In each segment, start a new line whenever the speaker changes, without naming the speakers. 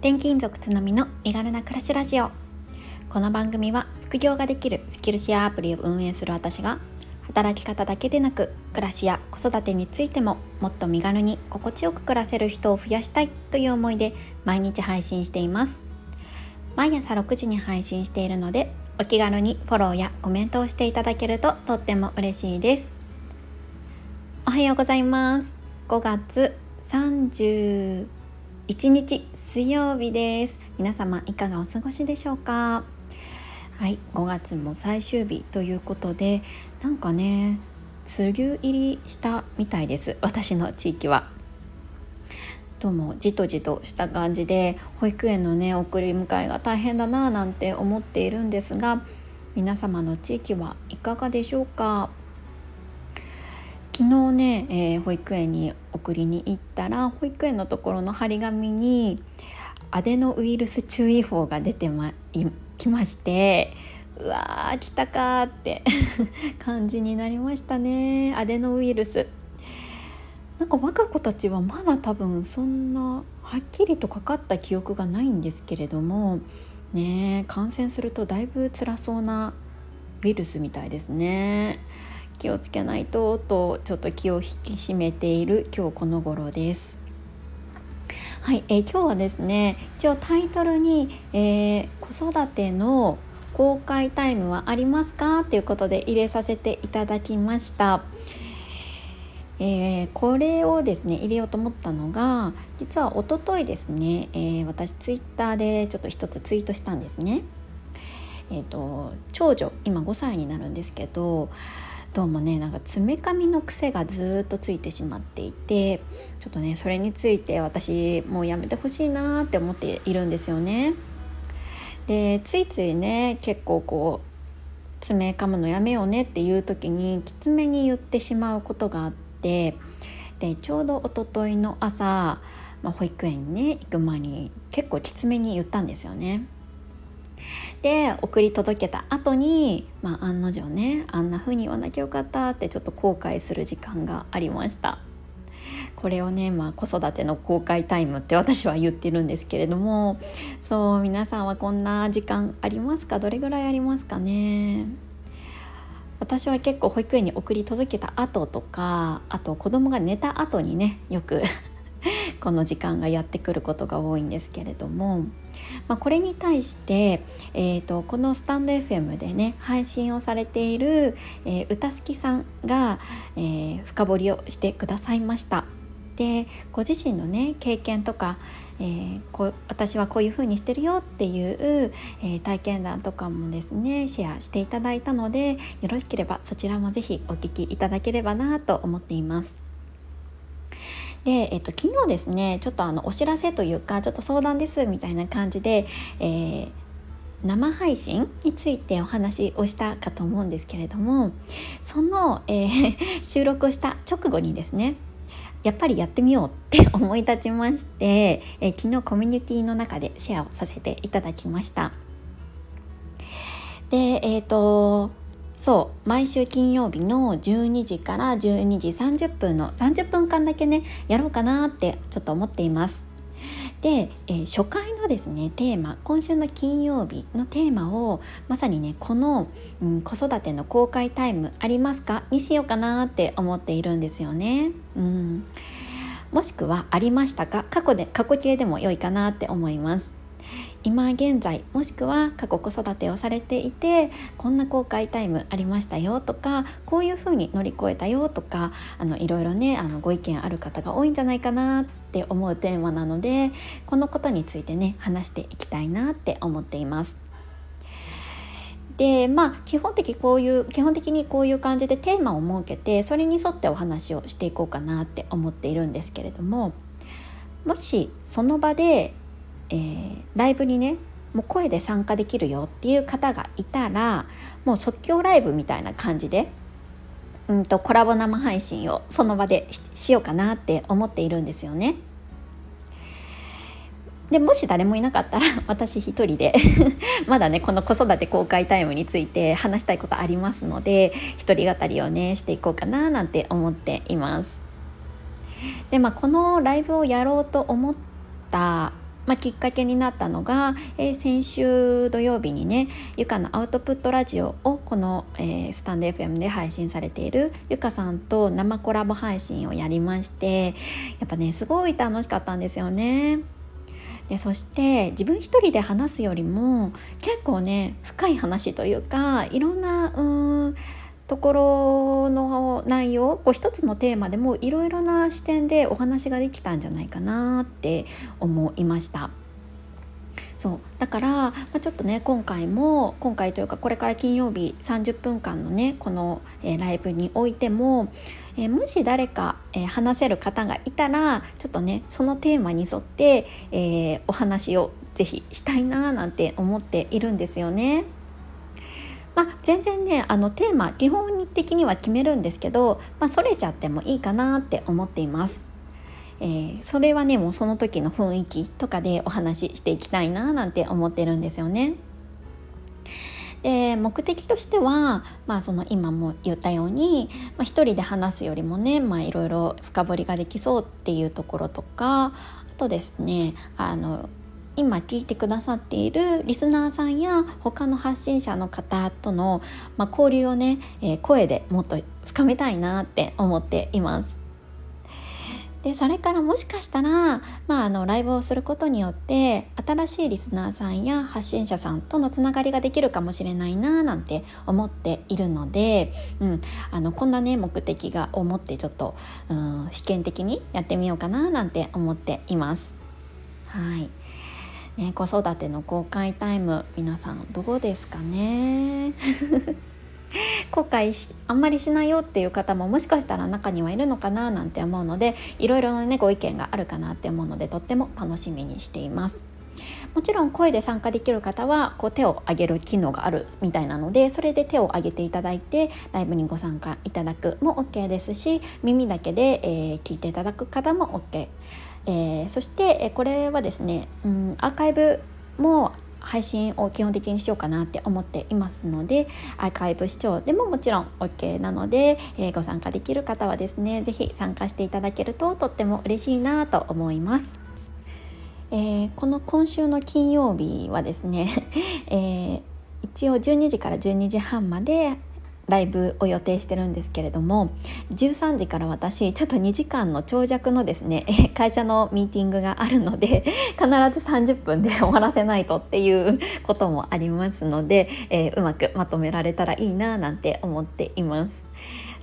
転勤族つのみの身軽な暮らしラジオ。この番組は副業ができるスキルシェアアプリを運営する私が働き方だけでなく暮らしや子育てについてももっと身軽に心地よく暮らせる人を増やしたいという思いで毎日配信しています。毎朝6時に配信しているのでお気軽にフォローやコメントをしていただけるととっても嬉しいです。おはようございます。5月31日水曜日です。皆様いかがお過ごしでしょうか？はい5月も最終日ということでなんかね梅雨入りしたみたいです。私の地域は。どうもじとじとした感じで保育園のね送り迎えが大変だなぁなんて思っているんですが皆様の地域はいかがでしょうか？昨日ね、えー、保育園に送りに行ったら保育園のところの張り紙にアデノウイルス注意報が出てまきましてうわー来たかって 感じになりましたねアデノウイルスなんか我が子たちはまだ多分そんなはっきりとかかった記憶がないんですけれどもね感染するとだいぶ辛そうなウイルスみたいですね。気をつけないととちょっと気を引き締めている今日この頃です。はい、えー、今日はですね一応タイトルに、えー、子育ての公開タイムはありますか？ということで入れさせていただきました。えー、これをですね入れようと思ったのが実はおとといですね、えー、私ツイッターでちょっと一つツイートしたんですね。えーと長女今5歳になるんですけどどうもねなんか爪髪の癖がずっとついてしまっていてちょっとねそれについて私もうやめてほしいなって思っているんですよね。でついついね結構こう爪噛むのやめようねっていう時にきつめに言ってしまうことがあってでちょうどおとといの朝、まあ、保育園にね行く前に結構きつめに言ったんですよね。で送り届けた後に、まあ、案の定ねあんな風に言わなきゃよかったってちょっと後悔する時間がありました。これをね、まあ、子育ての公開タイムって私は言ってるんですけれどもそう皆さんはこんな時間ありますか？どれぐらいありますかね？私は結構保育園に送り届けた後とかあと子供が寝た後にねよくこの時間がやってくることが多いんですけれども、まあ、これに対して、えーと、このスタンド FM でね配信をされている、えー、歌好きさんが、えー、深掘りをしてくださいました。でご自身のね経験とか、えー、こ私はこういうふうにしてるよっていう、えー、体験談とかもですねシェアしていただいたのでよろしければそちらも是非お聞きいただければなと思っています。で、えっと、昨日ですねちょっとあのお知らせというかちょっと相談ですみたいな感じで、えー、生配信についてお話をしたかと思うんですけれどもその、えー、収録をした直後にですねやっぱりやってみようって思い立ちまして、えー、昨日コミュニティの中でシェアをさせていただきました。でえ、ー、とそう毎週金曜日の12時から12時30分の30分間だけねやろうかなってちょっと思っています。で、えー、初回のですねテーマ今週の金曜日のテーマをまさにねこの、うん、子育ての公開タイムありますか？にしようかなって思っているんですよね。うんもしくはありましたか？過去で過去形でも良いかなって思います。今現在もしくは過去子育てをされていてこんな公開タイムありましたよとかこういうふうに乗り越えたよとかあのいろいろねあのご意見ある方が多いんじゃないかなって思うテーマなのでこのことについてね話していきたいなって思っています。でまあ基本的こういう基本的にこういう感じでテーマを設けてそれに沿ってお話をしていこうかなって思っているんですけれどももしその場でえー、ライブにねもう声で参加できるよっていう方がいたらもう即興ライブみたいな感じでうんとコラボ生配信をその場でしようかなって思っているんですよね。でもし誰もいなかったら 私一人で まだねこの子育て公開タイムについて話したいことありますので一人語りをねしていこうかななんて思っています。でまあこのライブをやろうと思ったまあ、きっかけになったのが、えー、先週土曜日にねゆかのアウトプットラジオをこの、えー、スタンド FM で配信されているゆかさんと生コラボ配信をやりましてやっぱねすごい楽しかったんですよね。でそして自分一人で話すよりも結構ね深い話というかいろんなうんところの内容こう一つのテーマでもいろいろな視点でお話ができたんじゃないかなって思いました。そうだから、まあ、ちょっとね今回も今回というかこれから金曜日30分間のねこの、えー、ライブにおいても、えー、もし誰か、えー、話せる方がいたらちょっとねそのテーマに沿って、えお話をぜひしたいななんて思っているんですよね。まあ、全然ねあのテーマ基本的には決めるんですけど、まあ、それちゃってもいいかなって思っています。えー、それはねもうその時の雰囲気とかでお話ししていきたいななんて思ってるんですよね。で目的としては、まあ、その今も言ったように、まあ、一人で話すよりもね、まあ、いろいろ深掘りができそうっていうところとかあとですねあの今聞いてくださっているリスナーさんや他の発信者の方との、まあ、交流をね、えー、声でもっと深めたいなって思っています。でそれからもしかしたら、まあ、あのライブをすることによって新しいリスナーさんや発信者さんとのつながりができるかもしれないななんて思っているので、うん、あのこんなね目的が思ってちょっと、うん、試験的にやってみようかななんて思っています。はいね、子育ての公開タイム皆さんどうですかね？後悔しあんまりしないよっていう方ももしかしたら中にはいるのかななんて思うのでいろいろな、ね、ご意見があるかなって思うのでとっても楽しみにしています。もちろん声で参加できる方はこう手を挙げる機能があるみたいなのでそれで手を挙げていただいてライブにご参加いただくも OK ですし耳だけで、えー、聞いていただく方も OK えー、そしてこれはですね、うん、アーカイブも配信を基本的にしようかなって思っていますのでアーカイブ視聴でももちろん OK なので、えー、ご参加できる方はですね是非参加していただけるととっても嬉しいなと思います。えー、この今週の金曜日はですね、えー、一応12時から12時半までライブを予定してるんですけれども13時から私ちょっと2時間の長尺のですね 会社のミーティングがあるので必ず30分で終わらせないとっていうこともありますので、えー、うまくまとめられたらいいななんて思っています。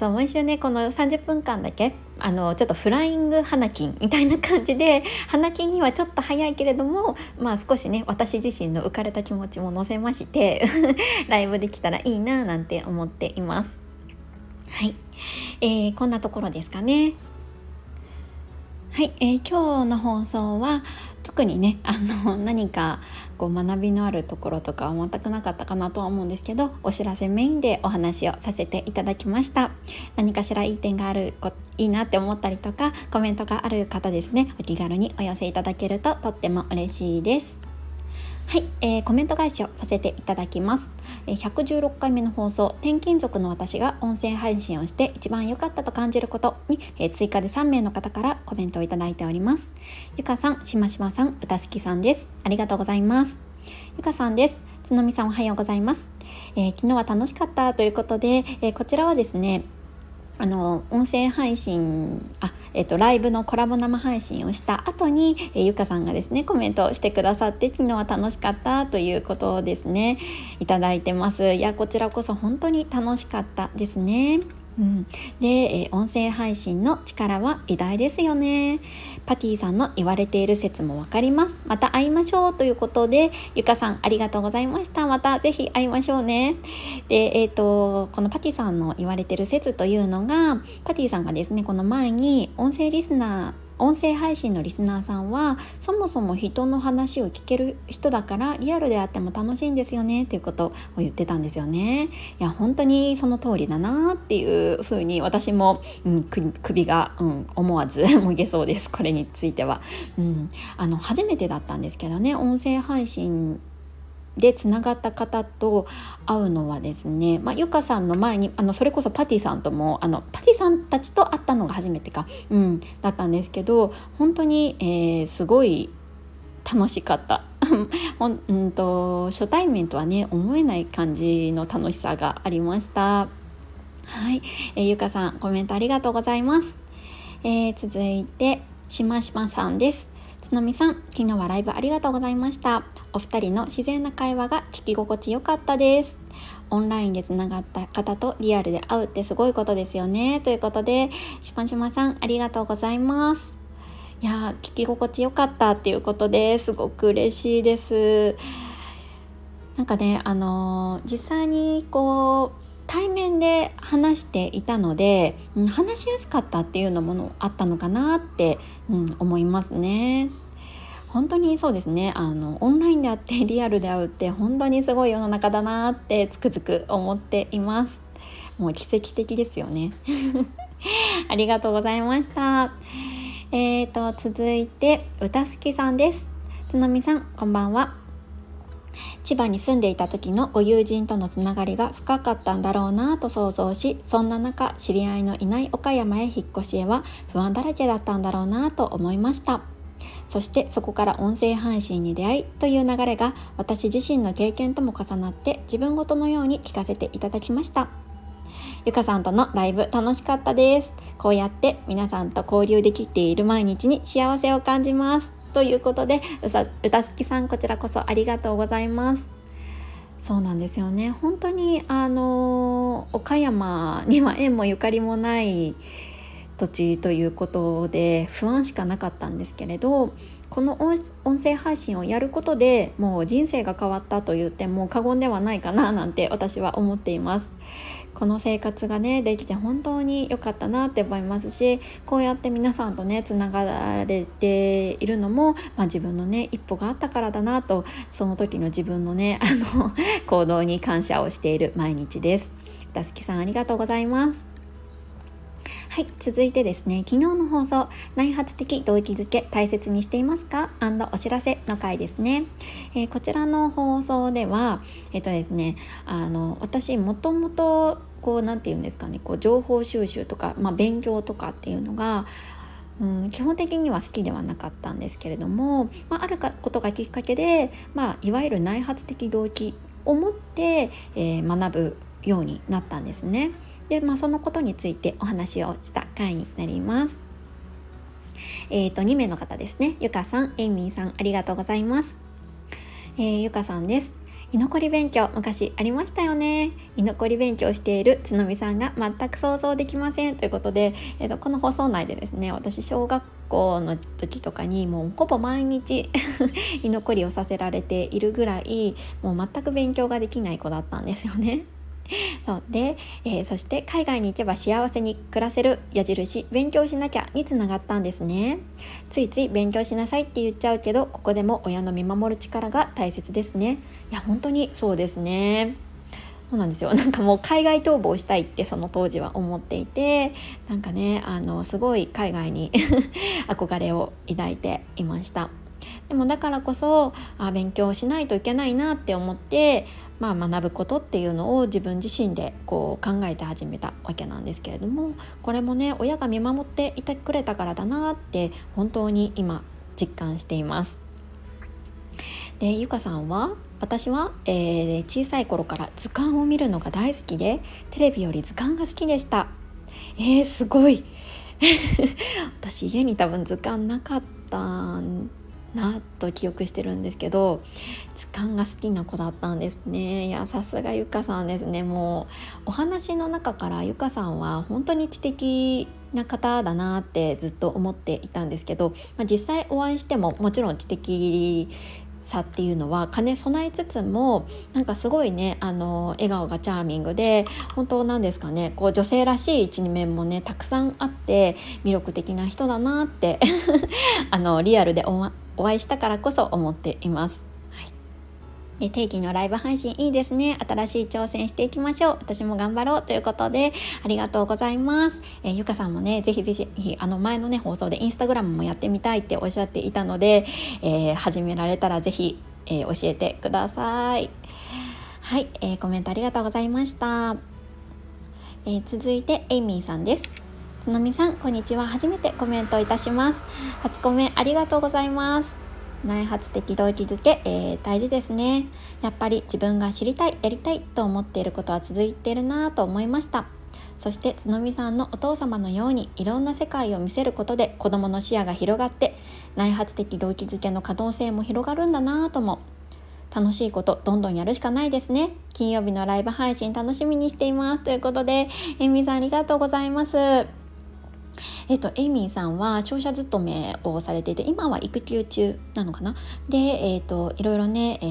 そう毎週ねこの30分間だけあのちょっとフライング花金みたいな感じで 花金にはちょっと早いけれどもまあ少しね私自身の浮かれた気持ちも乗せまして ライブできたらいいななんて思っています。はい、えー、こんなところですかね。はい、えー、今日の放送は特にねあの 何かこう学びのあるところとかは全くなかったかなとは思うんですけどお知らせメインでお話をさせていただきました。何かしらいい点があるいいなって思ったりとかコメントがある方ですねお気軽にお寄せいただけるととっても嬉しいです。はい、えー、コメント返しをさせていただきます、えー、116回目の放送転勤族の私が音声配信をして一番良かったと感じることに、えー、追加で3名の方からコメントをいただいております。ゆかさん、しましまさん、歌好きさんです。ありがとうございます。ゆかさんです。つのみさんおはようございます、え昨日は楽しかったということで、えこちらはですねあの音声配信あ、えっと、ライブのコラボ生配信をした後に、えゆかさんがですねコメントをしてくださって昨日は楽しかったということをですね。いただいてます。いやこちらこそ本当に楽しかったですね。うん、で、え音声配信の力は偉大ですよね。パティさんの言われている説も分かります。また会いましょうということでゆかさんありがとうございました。また是非会いましょうね。でえっ、ー、とこのパティさんの言われてる説というのがパティさんがですねこの前に音声リスナー音声配信のリスナーさんはそもそも人の話を聞ける人だからリアルであっても楽しいんですよねっていうことを言ってたんですよね。いや本当にその通りだなっていうふうに私も、うん、首が、うん、思わず もげそうですこれについては、うん。あの初めてだったんですけどね音声配信でつながった方と会うのはですね、まあ、ゆかさんの前にあのそれこそパティさんともあのパティさんたちと会ったのが初めてか、うん、だったんですけど本当に、えー、すごい楽しかった。ほんうんと初対面とはね思えない感じの楽しさがありました。はい、えー、ゆかさんコメントありがとうございます、えー、続いてしましまさんです。つのみさん昨日はライブありがとうございました。お二人の自然な会話が聞き心地よかったです。オンラインでつながった方とリアルで会うってすごいことですよね。ということでしましまさんありがとうございます。いや聞き心地よかったっていうことですごく嬉しいです。なんかねあの実際にこう対面で話していたので、うん、話しやすかったっていうのもあったのかなって、うん、思いますね。本当にそうですね。あのオンラインで会って リアルで会うって本当にすごい世の中だなってつくづく思っています。もう奇跡的ですよね。ありがとうございました。えーと続いて歌好きさんです。つのみさんこんばんは。千葉に住んでいた時のご友人とのつながりが深かったんだろうなと想像しそんな中知り合いのいない岡山へ引っ越しへは不安だらけだったんだろうなと思いました。そしてそこから音声配信に出会いという流れが私自身の経験とも重なって自分ごとのように聞かせていただきました。ゆかさんとのライブ楽しかったです。こうやって皆さんと交流できている毎日に幸せを感じます。ということで歌好きさんこちらこそありがとうございます。そうなんですよね。本当にあの岡山には縁もゆかりもない土地ということで不安しかなかったんですけれどこの音声配信をやることでもう人生が変わったと言っても過言ではないかななんて私は思っています。この生活がねできて本当に良かったなって思いますしこうやって皆さんとねつながれているのも、まあ、自分のね一歩があったからだなとその時の自分のねあの行動に感謝をしている毎日です。たすきさんありがとうございます。はい続いてですね昨日の放送内発的動機づけ大切にしていますか？お知らせの回ですね、えー、こちらの放送ではえっ、ー、とですねあの私もともとこう何て言うんですかねこう情報収集とか、まあ、勉強とかっていうのがうん、基本的には好きではなかったんですけれども、まあ、あることがきっかけで、まあ、いわゆる内発的動機を持って、えー、学ぶようになったんですね。で、まあ、そのことについてお話をした回になります。えっ、ー、と2名の方ですね。ゆかさん、エイミーさん、ありがとうございます。えー、ゆかさんです。居残り勉強昔ありましたよね居残り勉強しているつのみさんが全く想像できませんということで、えーと、この放送内でですね私小学校の時とかにもうほぼ毎日 居残りをさせられているぐらいもう全く勉強ができない子だったんですよね。そうで、えー、そして海外に行けば幸せに暮らせる矢印勉強しなきゃにつながったんですね。ついつい勉強しなさいって言っちゃうけどここでも親の見守る力が大切ですね。いや本当にそうですね。そうなんですよ。なんかもう海外逃亡したいってその当時は思っていてなんかねあのすごい海外に 憧れを抱いていました。でもだからこそあ勉強しないといけないなって思ってまあ、学ぶことっていうのを自分自身でこう考えて始めたわけなんですけれどもこれもね親が見守っていてくれたからだなって本当に今実感しています。でゆかさんは私は、えー、小さい頃から図鑑を見るのが大好きでテレビより図鑑が好きでしたえー、すごい 私家に多分図鑑なかったんなと記憶してるんですけど図鑑が好きな子だったんですね。いやさすがゆかさんですね。もうお話の中からゆかさんは本当に知的な方だなってずっと思っていたんですけど、まあ、実際お会いしてももちろん知的さっていうのは兼ね備えつつもなんかすごいねあの笑顔がチャーミングで本当なんですかねこう女性らしい一面もねたくさんあって魅力的な人だなって あのリアルでおお会いしたからこそ思っています。はい。で定期のライブ配信いいですね。新しい挑戦していきましょう。私も頑張ろうということでありがとうございます、えー、ゆかさんもねぜひぜひあの前のね放送でインスタグラムもやってみたいっておっしゃっていたので、えー、始められたらぜひ、えー、教えてください。はい、えー、コメントありがとうございました、えー、続いてエイミーさんです。つのみさんこんにちは。初めてコメントいたします。初コメありがとうございます。内発的動機づけ、えー、大事ですね。やっぱり自分が知りたいやりたいと思っていることは続いているなと思いました。そしてつのみさんのお父様のようにいろんな世界を見せることで子どもの視野が広がって内発的動機づけの可能性も広がるんだなとも。楽しいことどんどんやるしかないですね。金曜日のライブ配信楽しみにしています。ということでえみさんありがとうございます。えっと、エイミーさんは商社勤めをされていて今は育休中なのかな？で、えっと、いろいろね、え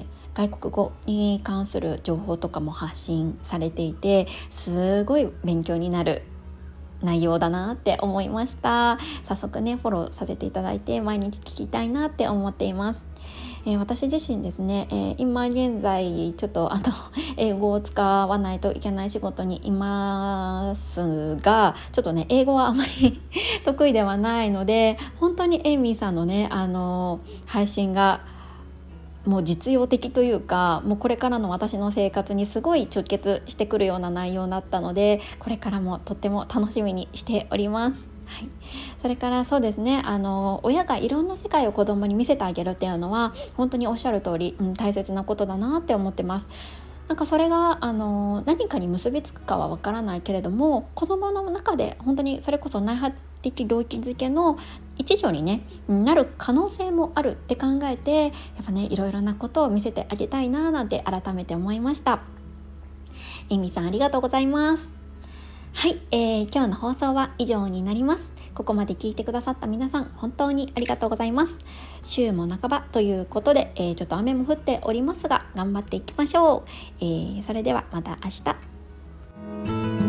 ー、外国語に関する情報とかも発信されていてすごい勉強になる内容だなって思いました。早速ねフォローさせていただいて毎日聞きたいなって思っています。えー、私自身ですね、えー、今現在ちょっとあの 英語を使わないといけない仕事にいますがちょっとね英語はあまり 得意ではないので本当にエイミーさんのねあの配信がもう実用的というかもうこれからの私の生活にすごい直結してくるような内容だったのでこれからもとっても楽しみにしております。はい、それからそうですねあの親がいろんな世界を子供に見せてあげるっていうのは本当におっしゃる通り、うん、大切なことだなって思ってます。なんかそれがあの何かに結びつくかはわからないけれども子どもの中で本当にそれこそ内発的動機づけの一助に、ね、なる可能性もあるって考えてやっぱねいろいろなことを見せてあげたいななんて改めて思いました。えみさんありがとうございます。はい、えー、今日の放送は以上になります。ここまで聞いてくださった皆さん、本当にありがとうございます。週も半ばということで、えー、ちょっと雨も降っておりますが、頑張っていきましょう。えー、それではまた明日。